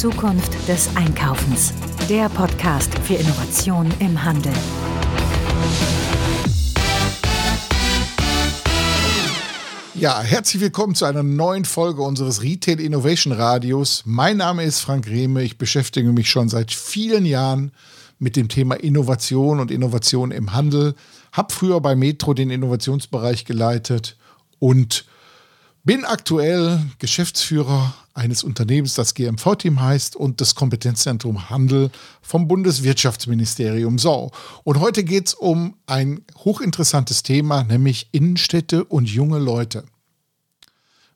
Zukunft des Einkaufens. Der Podcast für Innovation im Handel. Ja, herzlich willkommen zu einer neuen Folge unseres Retail Innovation Radios. Mein Name ist Frank Rehme. Ich beschäftige mich schon seit vielen Jahren mit dem Thema Innovation und Innovation im Handel. Hab früher bei Metro den Innovationsbereich geleitet und bin aktuell Geschäftsführer eines Unternehmens, das GMV-Team heißt und das Kompetenzzentrum Handel vom Bundeswirtschaftsministerium. So, und heute geht es um ein hochinteressantes Thema, nämlich Innenstädte und junge Leute.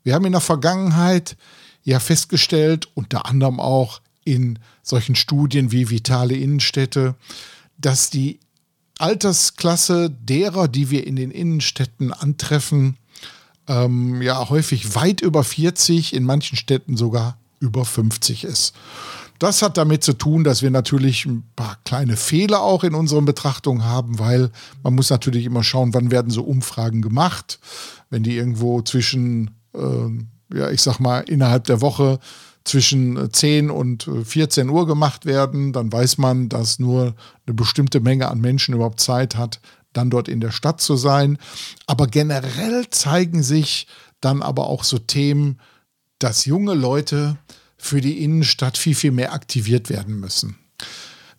Wir haben in der Vergangenheit ja festgestellt, unter anderem auch in solchen Studien wie Vitale Innenstädte, dass die Altersklasse derer, die wir in den Innenstädten antreffen, ähm, ja häufig weit über 40, in manchen Städten sogar über 50 ist. Das hat damit zu tun, dass wir natürlich ein paar kleine Fehler auch in unseren Betrachtungen haben, weil man muss natürlich immer schauen, wann werden so Umfragen gemacht. Wenn die irgendwo zwischen, äh, ja, ich sag mal, innerhalb der Woche zwischen 10 und 14 Uhr gemacht werden, dann weiß man, dass nur eine bestimmte Menge an Menschen überhaupt Zeit hat, dann dort in der Stadt zu sein. Aber generell zeigen sich dann aber auch so Themen, dass junge Leute für die Innenstadt viel, viel mehr aktiviert werden müssen.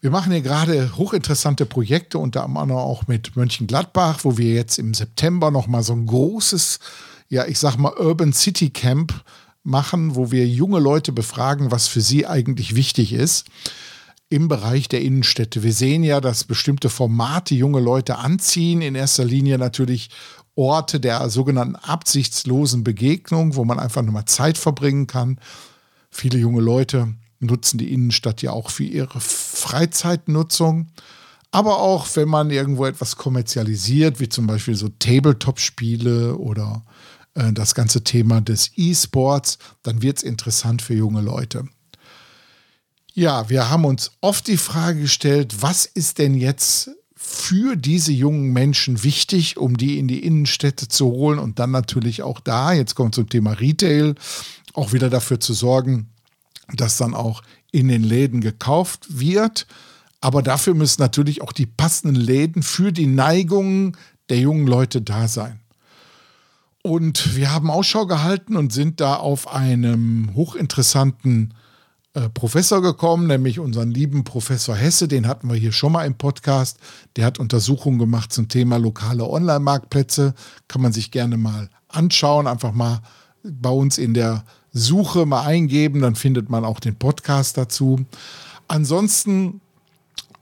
Wir machen hier gerade hochinteressante Projekte, unter anderem auch mit Mönchengladbach, wo wir jetzt im September nochmal so ein großes, ja, ich sag mal, Urban City Camp machen, wo wir junge Leute befragen, was für sie eigentlich wichtig ist im Bereich der Innenstädte. Wir sehen ja, dass bestimmte Formate junge Leute anziehen. In erster Linie natürlich Orte der sogenannten absichtslosen Begegnung, wo man einfach nur mal Zeit verbringen kann. Viele junge Leute nutzen die Innenstadt ja auch für ihre Freizeitnutzung. Aber auch wenn man irgendwo etwas kommerzialisiert, wie zum Beispiel so Tabletop-Spiele oder äh, das ganze Thema des E-Sports, dann wird es interessant für junge Leute. Ja, wir haben uns oft die Frage gestellt, was ist denn jetzt für diese jungen Menschen wichtig, um die in die Innenstädte zu holen und dann natürlich auch da, jetzt kommt zum Thema Retail, auch wieder dafür zu sorgen, dass dann auch in den Läden gekauft wird. Aber dafür müssen natürlich auch die passenden Läden für die Neigungen der jungen Leute da sein. Und wir haben Ausschau gehalten und sind da auf einem hochinteressanten äh, Professor gekommen, nämlich unseren lieben Professor Hesse, den hatten wir hier schon mal im Podcast. Der hat Untersuchungen gemacht zum Thema lokale Online-Marktplätze. Kann man sich gerne mal anschauen, einfach mal bei uns in der Suche mal eingeben, dann findet man auch den Podcast dazu. Ansonsten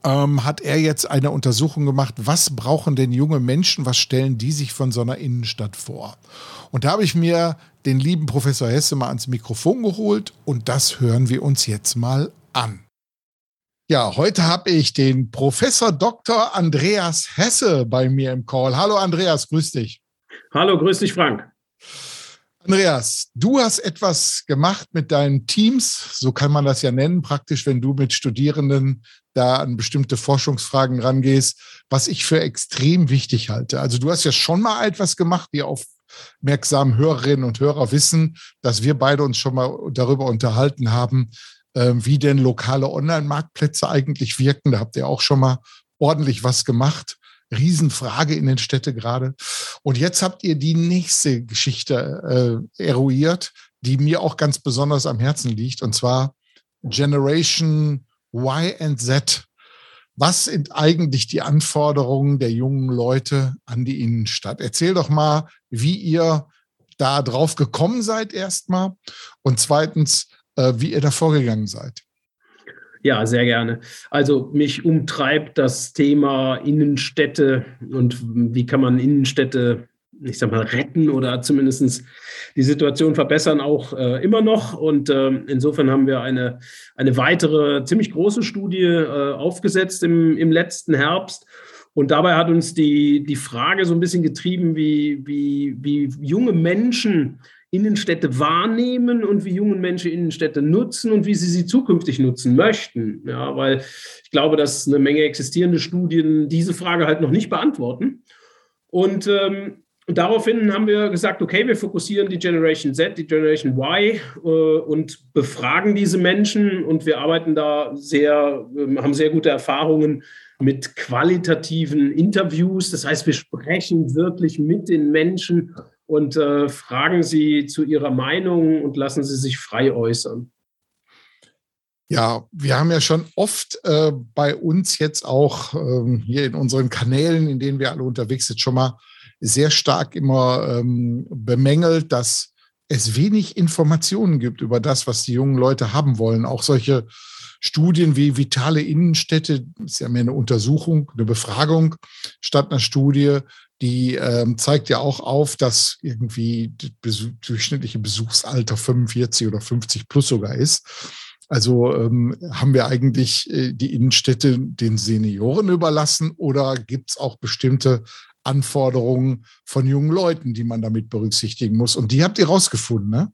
ähm, hat er jetzt eine Untersuchung gemacht, was brauchen denn junge Menschen, was stellen die sich von so einer Innenstadt vor? Und da habe ich mir den lieben Professor Hesse mal ans Mikrofon geholt und das hören wir uns jetzt mal an. Ja, heute habe ich den Professor Dr. Andreas Hesse bei mir im Call. Hallo Andreas, grüß dich. Hallo, grüß dich Frank. Andreas, du hast etwas gemacht mit deinen Teams, so kann man das ja nennen, praktisch, wenn du mit Studierenden da an bestimmte Forschungsfragen rangehst, was ich für extrem wichtig halte. Also du hast ja schon mal etwas gemacht, die aufmerksamen Hörerinnen und Hörer wissen, dass wir beide uns schon mal darüber unterhalten haben, ähm, wie denn lokale Online-Marktplätze eigentlich wirken. Da habt ihr auch schon mal ordentlich was gemacht. Riesenfrage in den Städten gerade. Und jetzt habt ihr die nächste Geschichte äh, eruiert, die mir auch ganz besonders am Herzen liegt, und zwar Generation Y and Z. Was sind eigentlich die Anforderungen der jungen Leute an die Innenstadt? Erzähl doch mal, wie ihr da drauf gekommen seid erstmal und zweitens, äh, wie ihr da vorgegangen seid. Ja, sehr gerne. Also mich umtreibt das Thema Innenstädte und wie kann man Innenstädte, ich sag mal, retten oder zumindest die Situation verbessern, auch äh, immer noch. Und äh, insofern haben wir eine, eine weitere ziemlich große Studie äh, aufgesetzt im, im letzten Herbst. Und dabei hat uns die, die Frage so ein bisschen getrieben, wie, wie, wie junge Menschen Innenstädte wahrnehmen und wie junge Menschen Innenstädte nutzen und wie sie sie zukünftig nutzen möchten. Ja, weil ich glaube, dass eine Menge existierende Studien diese Frage halt noch nicht beantworten. Und ähm, daraufhin haben wir gesagt, okay, wir fokussieren die Generation Z, die Generation Y äh, und befragen diese Menschen und wir arbeiten da sehr, äh, haben sehr gute Erfahrungen mit qualitativen Interviews. Das heißt, wir sprechen wirklich mit den Menschen und äh, fragen sie zu ihrer Meinung und lassen sie sich frei äußern. Ja, wir haben ja schon oft äh, bei uns jetzt auch ähm, hier in unseren Kanälen, in denen wir alle unterwegs sind, schon mal sehr stark immer ähm, bemängelt, dass es wenig Informationen gibt über das, was die jungen Leute haben wollen. Auch solche Studien wie vitale Innenstädte, ist ja mehr eine Untersuchung, eine Befragung statt einer Studie, die ähm, zeigt ja auch auf, dass irgendwie das durchschnittliche Besuchsalter 45 oder 50 plus sogar ist. Also ähm, haben wir eigentlich äh, die Innenstädte den Senioren überlassen oder gibt es auch bestimmte Anforderungen von jungen Leuten, die man damit berücksichtigen muss. Und die habt ihr rausgefunden, ne?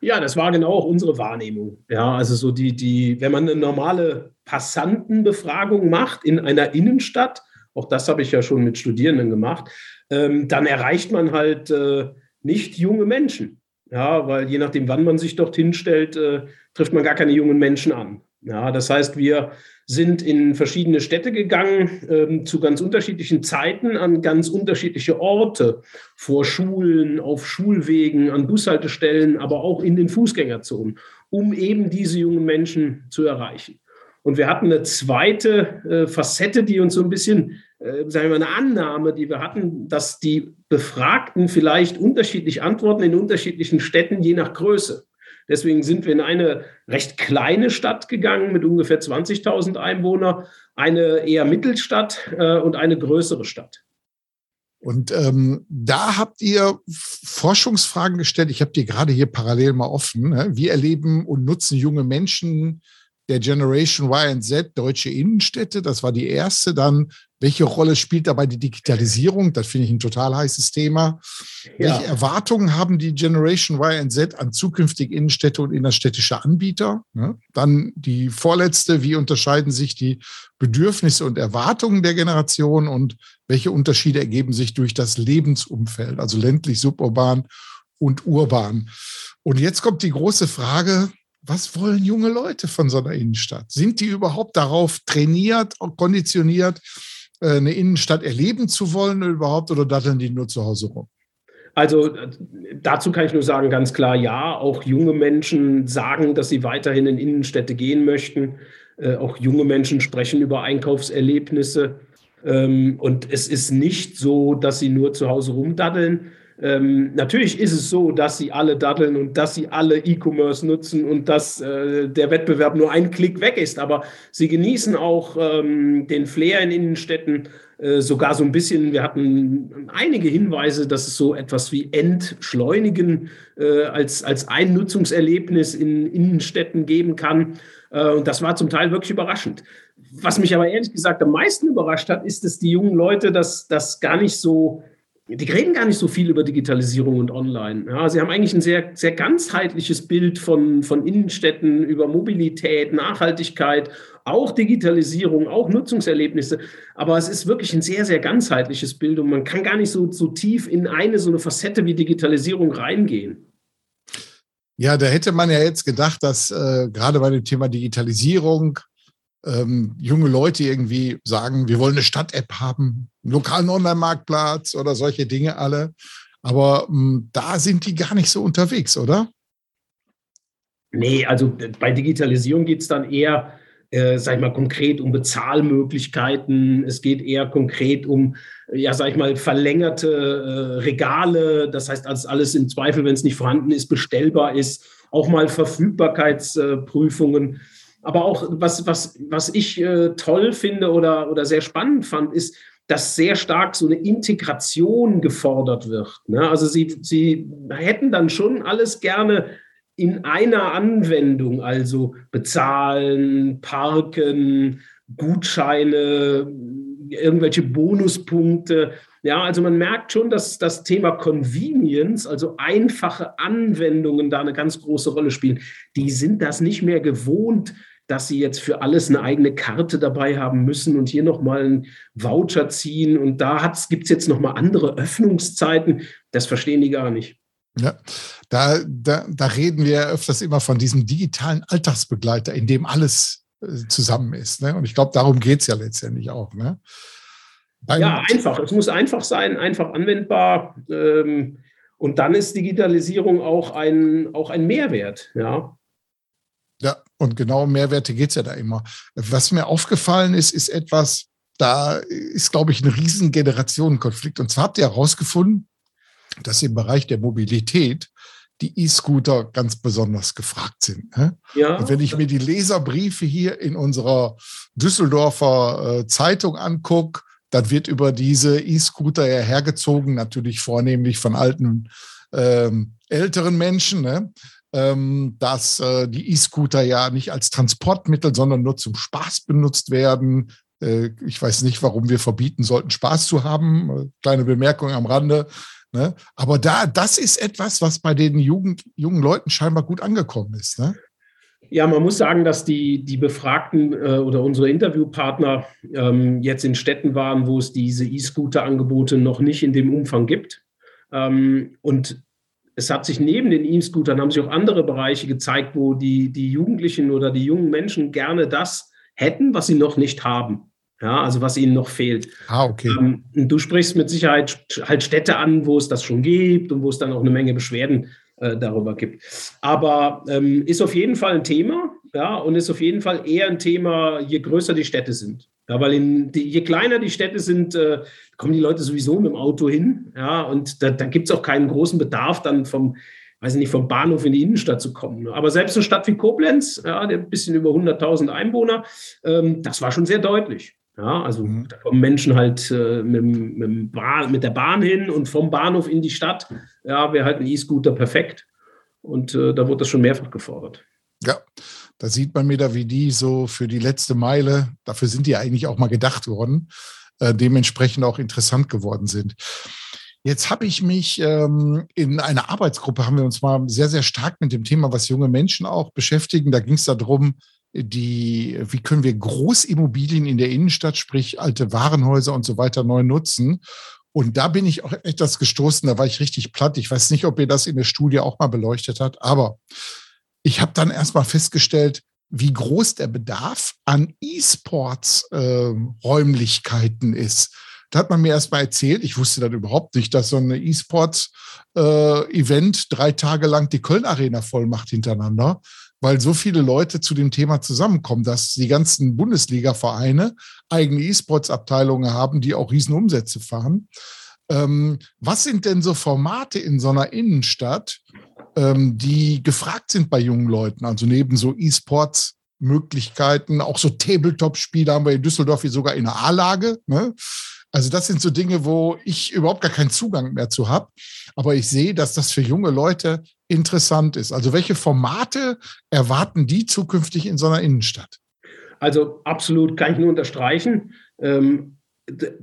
Ja, das war genau auch unsere Wahrnehmung. Ja, also so die, die, wenn man eine normale Passantenbefragung macht in einer Innenstadt, auch das habe ich ja schon mit Studierenden gemacht, ähm, dann erreicht man halt äh, nicht junge Menschen. Ja, weil je nachdem, wann man sich dorthin stellt, äh, trifft man gar keine jungen Menschen an. Ja, das heißt, wir sind in verschiedene Städte gegangen, ähm, zu ganz unterschiedlichen Zeiten, an ganz unterschiedliche Orte, vor Schulen, auf Schulwegen, an Bushaltestellen, aber auch in den Fußgängerzonen, um eben diese jungen Menschen zu erreichen. Und wir hatten eine zweite äh, Facette, die uns so ein bisschen, äh, sagen wir mal, eine Annahme, die wir hatten, dass die Befragten vielleicht unterschiedlich antworten in unterschiedlichen Städten, je nach Größe. Deswegen sind wir in eine recht kleine Stadt gegangen mit ungefähr 20.000 Einwohnern, eine eher Mittelstadt äh, und eine größere Stadt. Und ähm, da habt ihr Forschungsfragen gestellt. Ich habe die gerade hier parallel mal offen. Ne? Wie erleben und nutzen junge Menschen der Generation Y und Z deutsche Innenstädte? Das war die erste. Dann welche Rolle spielt dabei die Digitalisierung? Das finde ich ein total heißes Thema. Ja. Welche Erwartungen haben die Generation Y und Z an zukünftige Innenstädte und innerstädtische Anbieter? Dann die vorletzte, wie unterscheiden sich die Bedürfnisse und Erwartungen der Generation und welche Unterschiede ergeben sich durch das Lebensumfeld, also ländlich, suburban und urban? Und jetzt kommt die große Frage, was wollen junge Leute von so einer Innenstadt? Sind die überhaupt darauf trainiert, konditioniert, eine Innenstadt erleben zu wollen überhaupt oder datteln die nur zu Hause rum? Also dazu kann ich nur sagen, ganz klar, ja, auch junge Menschen sagen, dass sie weiterhin in Innenstädte gehen möchten. Äh, auch junge Menschen sprechen über Einkaufserlebnisse. Ähm, und es ist nicht so, dass sie nur zu Hause rumdaddeln, ähm, natürlich ist es so, dass sie alle daddeln und dass sie alle E-Commerce nutzen und dass äh, der Wettbewerb nur ein Klick weg ist. Aber sie genießen auch ähm, den Flair in Innenstädten äh, sogar so ein bisschen. Wir hatten einige Hinweise, dass es so etwas wie Entschleunigen äh, als, als ein Nutzungserlebnis in Innenstädten geben kann. Äh, und das war zum Teil wirklich überraschend. Was mich aber ehrlich gesagt am meisten überrascht hat, ist, dass die jungen Leute das, das gar nicht so die reden gar nicht so viel über Digitalisierung und Online. Ja, sie haben eigentlich ein sehr, sehr ganzheitliches Bild von, von Innenstädten über Mobilität, Nachhaltigkeit, auch Digitalisierung, auch Nutzungserlebnisse. Aber es ist wirklich ein sehr, sehr ganzheitliches Bild und man kann gar nicht so, so tief in eine so eine Facette wie Digitalisierung reingehen. Ja, da hätte man ja jetzt gedacht, dass äh, gerade bei dem Thema Digitalisierung ähm, junge Leute irgendwie sagen, wir wollen eine Stadt-App haben, einen lokalen Online-Marktplatz oder solche Dinge alle. Aber ähm, da sind die gar nicht so unterwegs, oder? Nee, also bei Digitalisierung geht es dann eher, äh, sag ich mal, konkret um Bezahlmöglichkeiten. Es geht eher konkret um, ja, sag ich mal, verlängerte äh, Regale. Das heißt, als alles im Zweifel, wenn es nicht vorhanden ist, bestellbar ist. Auch mal Verfügbarkeitsprüfungen. Äh, aber auch, was, was, was ich äh, toll finde oder, oder sehr spannend fand, ist, dass sehr stark so eine Integration gefordert wird. Ne? Also sie, sie hätten dann schon alles gerne in einer Anwendung, also bezahlen, parken, Gutscheine, irgendwelche Bonuspunkte. Ja, also man merkt schon, dass das Thema Convenience, also einfache Anwendungen, da eine ganz große Rolle spielen. Die sind das nicht mehr gewohnt, dass sie jetzt für alles eine eigene Karte dabei haben müssen und hier nochmal einen Voucher ziehen und da gibt es jetzt nochmal andere Öffnungszeiten. Das verstehen die gar nicht. Ja, da, da, da reden wir öfters immer von diesem digitalen Alltagsbegleiter, in dem alles äh, zusammen ist. Ne? Und ich glaube, darum geht es ja letztendlich auch. Ne? ja, einfach. Es muss einfach sein, einfach anwendbar. Ähm, und dann ist Digitalisierung auch ein, auch ein Mehrwert. Ja. Ja, und genau um Mehrwerte geht es ja da immer. Was mir aufgefallen ist, ist etwas, da ist, glaube ich, ein riesen Generationenkonflikt. Und zwar habt ihr herausgefunden, dass im Bereich der Mobilität die E-Scooter ganz besonders gefragt sind. Ne? Ja. Und wenn ich mir die Leserbriefe hier in unserer Düsseldorfer äh, Zeitung angucke, dann wird über diese E-Scooter ja hergezogen, natürlich vornehmlich von alten, ähm, älteren Menschen, ne? Ähm, dass äh, die E-Scooter ja nicht als Transportmittel, sondern nur zum Spaß benutzt werden. Äh, ich weiß nicht, warum wir verbieten sollten, Spaß zu haben. Äh, kleine Bemerkung am Rande. Ne? Aber da, das ist etwas, was bei den Jugend, jungen Leuten scheinbar gut angekommen ist. Ne? Ja, man muss sagen, dass die, die Befragten äh, oder unsere Interviewpartner ähm, jetzt in Städten waren, wo es diese E-Scooter-Angebote noch nicht in dem Umfang gibt. Ähm, und es hat sich neben den E-Scootern haben sich auch andere Bereiche gezeigt, wo die, die Jugendlichen oder die jungen Menschen gerne das hätten, was sie noch nicht haben. Ja, also was ihnen noch fehlt. Ah, okay. Ähm, du sprichst mit Sicherheit halt Städte an, wo es das schon gibt und wo es dann auch eine Menge Beschwerden äh, darüber gibt. Aber ähm, ist auf jeden Fall ein Thema, ja, und ist auf jeden Fall eher ein Thema, je größer die Städte sind. Ja, weil in, die, je kleiner die Städte sind, äh, kommen die Leute sowieso mit dem Auto hin. Ja, und da, da gibt es auch keinen großen Bedarf, dann vom, weiß nicht, vom Bahnhof in die Innenstadt zu kommen. Aber selbst eine Stadt wie Koblenz, ja, ein bisschen über 100.000 Einwohner, ähm, das war schon sehr deutlich. Ja, also mhm. da kommen Menschen halt äh, mit, mit, Bahn, mit, der Bahn hin und vom Bahnhof in die Stadt. Ja, wäre halt ein E-Scooter perfekt. Und äh, da wurde das schon mehrfach gefordert. Ja, da sieht man wieder, wie die so für die letzte Meile, dafür sind die eigentlich auch mal gedacht worden, äh, dementsprechend auch interessant geworden sind. Jetzt habe ich mich ähm, in einer Arbeitsgruppe, haben wir uns mal sehr, sehr stark mit dem Thema, was junge Menschen auch beschäftigen. Da ging es darum, die, wie können wir Großimmobilien in der Innenstadt, sprich alte Warenhäuser und so weiter neu nutzen. Und da bin ich auch etwas gestoßen, da war ich richtig platt. Ich weiß nicht, ob ihr das in der Studie auch mal beleuchtet habt, aber ich habe dann erstmal festgestellt, wie groß der Bedarf an E-Sports-Räumlichkeiten äh, ist. Da hat man mir erstmal erzählt, ich wusste dann überhaupt nicht, dass so ein E-Sports-Event äh, drei Tage lang die Köln-Arena voll macht hintereinander weil so viele Leute zu dem Thema zusammenkommen, dass die ganzen Bundesliga-Vereine eigene E-Sports-Abteilungen haben, die auch Riesenumsätze fahren. Ähm, was sind denn so Formate in so einer Innenstadt, ähm, die gefragt sind bei jungen Leuten? Also neben so E-Sports Möglichkeiten, auch so Tabletop-Spiele haben wir in Düsseldorf hier sogar in der A-Lage. Ne? Also das sind so Dinge, wo ich überhaupt gar keinen Zugang mehr zu habe. Aber ich sehe, dass das für junge Leute interessant ist. Also welche Formate erwarten die zukünftig in so einer Innenstadt? Also absolut kann ich nur unterstreichen. Ähm,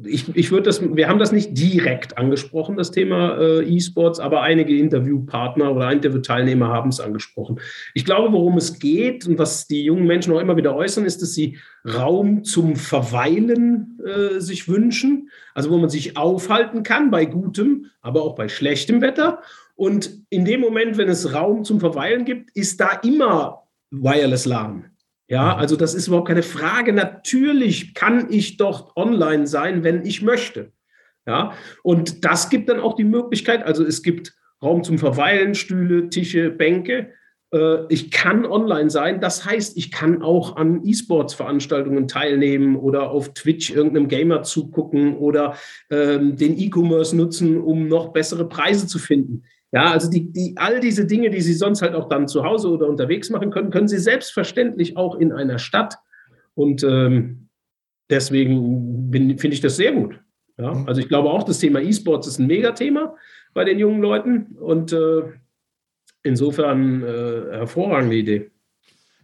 ich, ich würde das, wir haben das nicht direkt angesprochen, das Thema äh, E-Sports, aber einige Interviewpartner oder Interviewteilnehmer haben es angesprochen. Ich glaube, worum es geht und was die jungen Menschen auch immer wieder äußern, ist, dass sie Raum zum Verweilen äh, sich wünschen, also wo man sich aufhalten kann bei gutem, aber auch bei schlechtem Wetter. Und in dem Moment, wenn es Raum zum Verweilen gibt, ist da immer Wireless LAN. Ja, also das ist überhaupt keine Frage. Natürlich kann ich dort online sein, wenn ich möchte. Ja, und das gibt dann auch die Möglichkeit, also es gibt Raum zum Verweilen, Stühle, Tische, Bänke. Äh, ich kann online sein. Das heißt, ich kann auch an E-Sports-Veranstaltungen teilnehmen oder auf Twitch irgendeinem Gamer zugucken oder ähm, den E-Commerce nutzen, um noch bessere Preise zu finden. Ja, also die, die, all diese Dinge, die Sie sonst halt auch dann zu Hause oder unterwegs machen können, können Sie selbstverständlich auch in einer Stadt. Und ähm, deswegen finde ich das sehr gut. Ja, mhm. also ich glaube auch, das Thema E-Sports ist ein Megathema bei den jungen Leuten und äh, insofern äh, hervorragende Idee.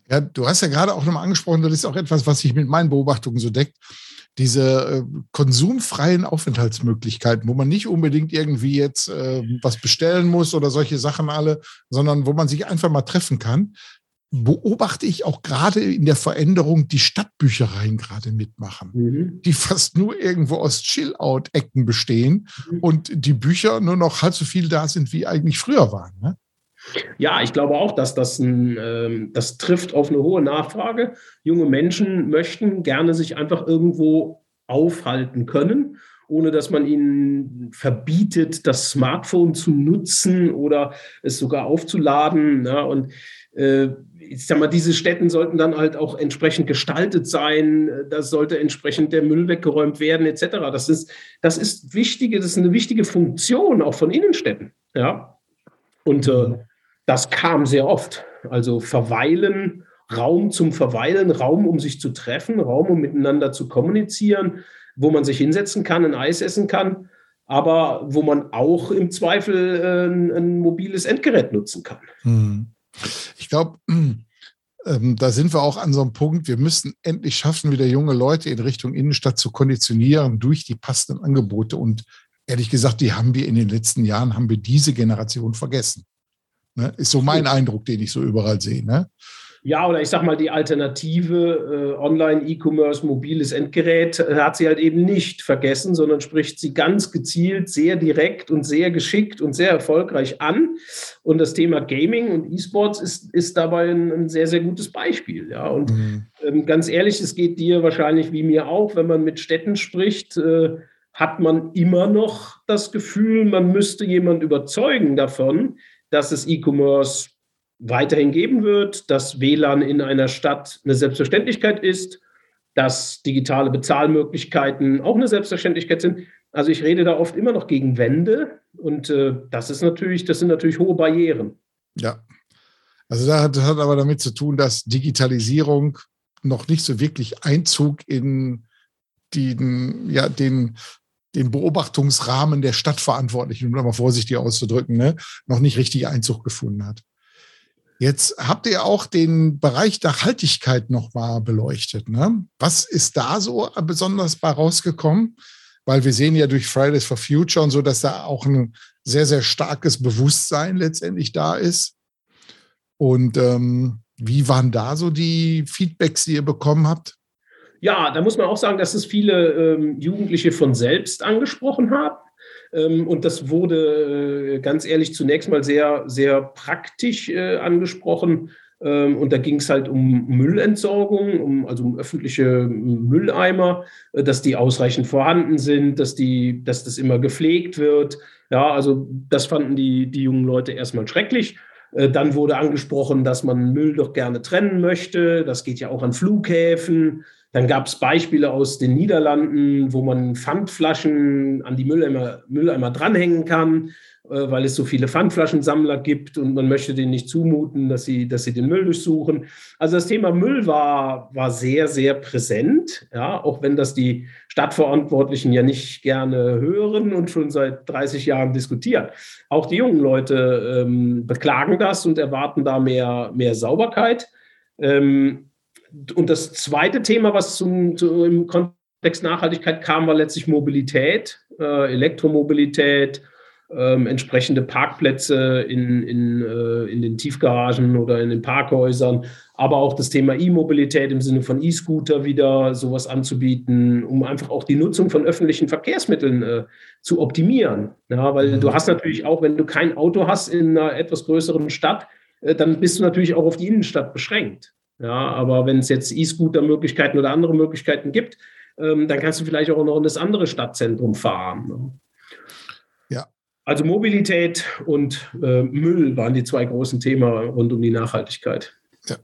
Ja, du hast ja gerade auch nochmal angesprochen, das ist auch etwas, was sich mit meinen Beobachtungen so deckt diese äh, konsumfreien Aufenthaltsmöglichkeiten, wo man nicht unbedingt irgendwie jetzt äh, was bestellen muss oder solche Sachen alle, sondern wo man sich einfach mal treffen kann. beobachte ich auch gerade in der Veränderung die Stadtbüchereien gerade mitmachen, mhm. die fast nur irgendwo aus Chill-Out-Ecken bestehen mhm. und die Bücher nur noch halb so viel da sind, wie eigentlich früher waren. Ne? Ja, ich glaube auch, dass das ein, ähm, das trifft auf eine hohe Nachfrage. Junge Menschen möchten gerne sich einfach irgendwo aufhalten können, ohne dass man ihnen verbietet, das Smartphone zu nutzen oder es sogar aufzuladen. Ja, und äh, ich sag mal, diese Städten sollten dann halt auch entsprechend gestaltet sein. Da sollte entsprechend der Müll weggeräumt werden, etc. Das ist, das ist wichtige, das ist eine wichtige Funktion auch von Innenstädten. Ja. Und äh, das kam sehr oft. Also verweilen, Raum zum Verweilen, Raum, um sich zu treffen, Raum, um miteinander zu kommunizieren, wo man sich hinsetzen kann, ein Eis essen kann, aber wo man auch im Zweifel äh, ein, ein, mobiles Endgerät nutzen kann. Hm. Ich glaube, ähm, da sind wir auch an so einem Punkt, wir müssen endlich schaffen, wieder junge Leute in Richtung Innenstadt zu konditionieren durch die passenden Angebote. Und ehrlich gesagt, die haben wir in den letzten Jahren, haben wir diese Generation vergessen. Ne? Ist so mein Eindruck, den ich so überall sehe. Ne? Ja, oder ich sag mal, die Alternative äh, Online-E-Commerce, mobiles Endgerät, äh, hat sie halt eben nicht vergessen, sondern spricht sie ganz gezielt, sehr direkt und sehr geschickt und sehr erfolgreich an. Und das Thema Gaming und E-Sports ist, ist dabei ein, ein, sehr, sehr gutes Beispiel. Ja, und mhm. ähm, ganz ehrlich, es geht dir wahrscheinlich wie mir auch, wenn man mit Städten spricht, äh, hat man immer noch das Gefühl, man müsste jemand überzeugen davon, dass es E-Commerce weiterhin geben wird, dass WLAN in einer Stadt eine Selbstverständlichkeit ist, dass digitale Bezahlmöglichkeiten auch eine Selbstverständlichkeit sind. Also ich rede da oft immer noch gegen Wände und äh, das ist natürlich, das sind natürlich hohe Barrieren. Ja. Also das hat, das hat aber damit zu tun, dass Digitalisierung noch nicht so wirklich Einzug in den, ja, den den Beobachtungsrahmen der Stadtverantwortlichen, um da mal vorsichtig auszudrücken, ne, noch nicht richtig Einzug gefunden hat. Jetzt habt ihr auch den Bereich Nachhaltigkeit nochmal beleuchtet. Ne? Was ist da so besonders bei rausgekommen? Weil wir sehen ja durch Fridays for Future und so, dass da auch ein sehr, sehr starkes Bewusstsein letztendlich da ist. Und ähm, wie waren da so die Feedbacks, die ihr bekommen habt? Ja, da muss man auch sagen, dass es viele ähm, Jugendliche von selbst angesprochen haben. Ähm, und das wurde äh, ganz ehrlich zunächst mal sehr, sehr praktisch äh, angesprochen. Ähm, und da ging es halt um Müllentsorgung, um, also um öffentliche Mülleimer, äh, dass die ausreichend vorhanden sind, dass, die, dass das immer gepflegt wird. Ja, also das fanden die, die jungen Leute erstmal schrecklich. Dann wurde angesprochen, dass man Müll doch gerne trennen möchte. Das geht ja auch an Flughäfen. Dann gab es Beispiele aus den Niederlanden, wo man Pfandflaschen an die Mülleimer, Mülleimer dranhängen kann, äh, weil es so viele Pfandflaschensammler gibt und man möchte denen nicht zumuten, dass sie, dass sie den Müll durchsuchen. Also das Thema Müll war, war sehr, sehr präsent, ja, auch wenn das die Stadtverantwortlichen ja nicht gerne hören und schon seit 30 Jahren diskutieren. Auch die jungen Leute ähm, beklagen das und erwarten da mehr, mehr Sauberkeit. Ähm, und das zweite Thema, was zum, zu, im Kontext Nachhaltigkeit kam, war letztlich Mobilität, äh, Elektromobilität, ähm, entsprechende Parkplätze in, in, äh, in den Tiefgaragen oder in den Parkhäusern, aber auch das Thema E-Mobilität im Sinne von E-Scooter wieder sowas anzubieten, um einfach auch die Nutzung von öffentlichen Verkehrsmitteln äh, zu optimieren. Ja, weil mhm. du hast natürlich auch, wenn du kein Auto hast in einer etwas größeren Stadt, äh, dann bist du natürlich auch auf die Innenstadt beschränkt. Ja, aber wenn es jetzt E-Scooter-Möglichkeiten oder andere Möglichkeiten gibt, ähm, dann kannst du vielleicht auch noch in das andere Stadtzentrum fahren. Ne? Ja. Also Mobilität und äh, Müll waren die zwei großen Themen rund um die Nachhaltigkeit. Ja.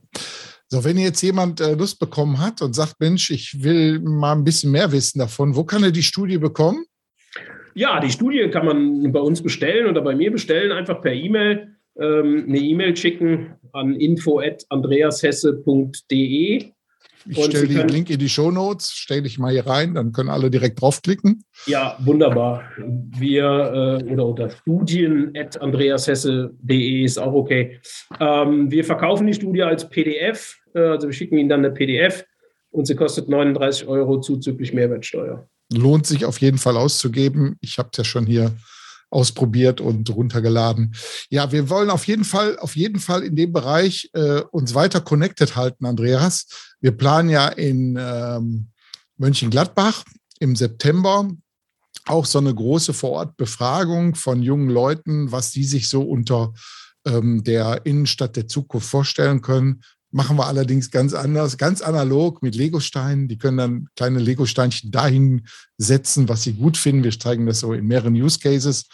So, wenn jetzt jemand äh, Lust bekommen hat und sagt, Mensch, ich will mal ein bisschen mehr wissen davon, wo kann er die Studie bekommen? Ja, die Studie kann man bei uns bestellen oder bei mir bestellen, einfach per E-Mail ähm, eine E-Mail schicken an info.andreashesse.de. Ich stelle den Link in die Show Notes, stelle ich mal hier rein, dann können alle direkt draufklicken. Ja, wunderbar. Wir äh, oder unter studien.andreashesse.de ist auch okay. Ähm, wir verkaufen die Studie als PDF, äh, also wir schicken Ihnen dann eine PDF und sie kostet 39 Euro zuzüglich Mehrwertsteuer. Lohnt sich auf jeden Fall auszugeben. Ich habe es ja schon hier ausprobiert und runtergeladen. Ja, wir wollen auf jeden Fall, auf jeden Fall in dem Bereich äh, uns weiter connected halten, Andreas. Wir planen ja in ähm, Mönchengladbach im September auch so eine große Vorortbefragung von jungen Leuten, was die sich so unter ähm, der Innenstadt der Zukunft vorstellen können. Machen wir allerdings ganz anders, ganz analog mit Legosteinen. Die können dann kleine Legosteinchen dahin setzen, was sie gut finden. Wir zeigen das so in mehreren Use Cases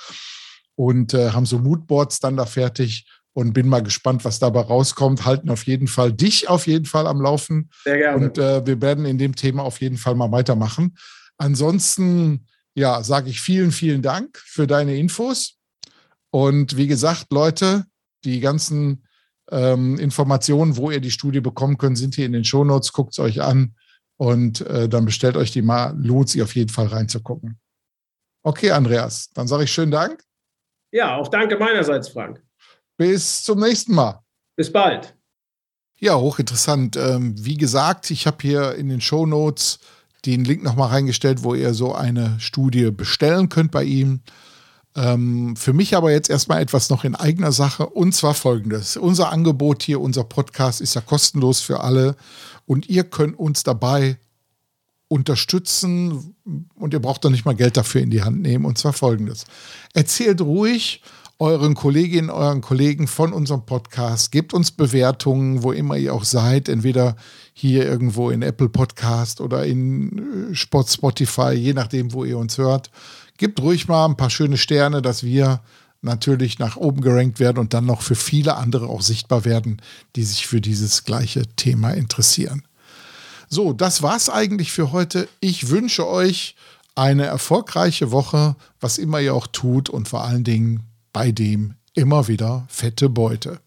und äh, haben so Moodboards dann da fertig und bin mal gespannt, was dabei rauskommt. Halten auf jeden Fall dich auf jeden Fall am Laufen. Sehr gerne. Und äh, wir werden in dem Thema auf jeden Fall mal weitermachen. Ansonsten, ja, sage ich vielen, vielen Dank für deine Infos. Und wie gesagt, Leute, die ganzen ähm, Informationen, wo ihr die Studie bekommen könnt, sind hier in den Shownotes. Guckt es euch an und äh, dann bestellt euch die mal. Lohnt sich auf jeden Fall reinzugucken. Okay, Andreas, dann sage ich schönen Dank. Ja, auch danke meinerseits, Frank. Bis zum nächsten Mal. Bis bald. Ja, hochinteressant. Ähm, wie gesagt, ich habe hier in den Shownotes den Link nochmal reingestellt, wo ihr so eine Studie bestellen könnt bei ihm. Ähm, für mich aber jetzt erstmal etwas noch in eigener Sache und zwar folgendes. Unser Angebot hier, unser Podcast ist ja kostenlos für alle und ihr könnt uns dabei unterstützen und ihr braucht doch nicht mal Geld dafür in die Hand nehmen und zwar folgendes. Erzählt ruhig euren Kolleginnen, euren Kollegen von unserem Podcast. Gebt uns Bewertungen, wo immer ihr auch seid, entweder hier irgendwo in Apple Podcast oder in äh, Spot Spotify, je nachdem, wo ihr uns hört. Gebt ruhig mal ein paar schöne Sterne, dass wir natürlich nach oben gerankt werden und dann noch für viele andere auch sichtbar werden, die sich für dieses gleiche Thema interessieren. So, das war's eigentlich für heute. Ich wünsche euch eine erfolgreiche Woche, was immer ihr auch tut und vor allen Dingen bei dem immer wieder fette Beute.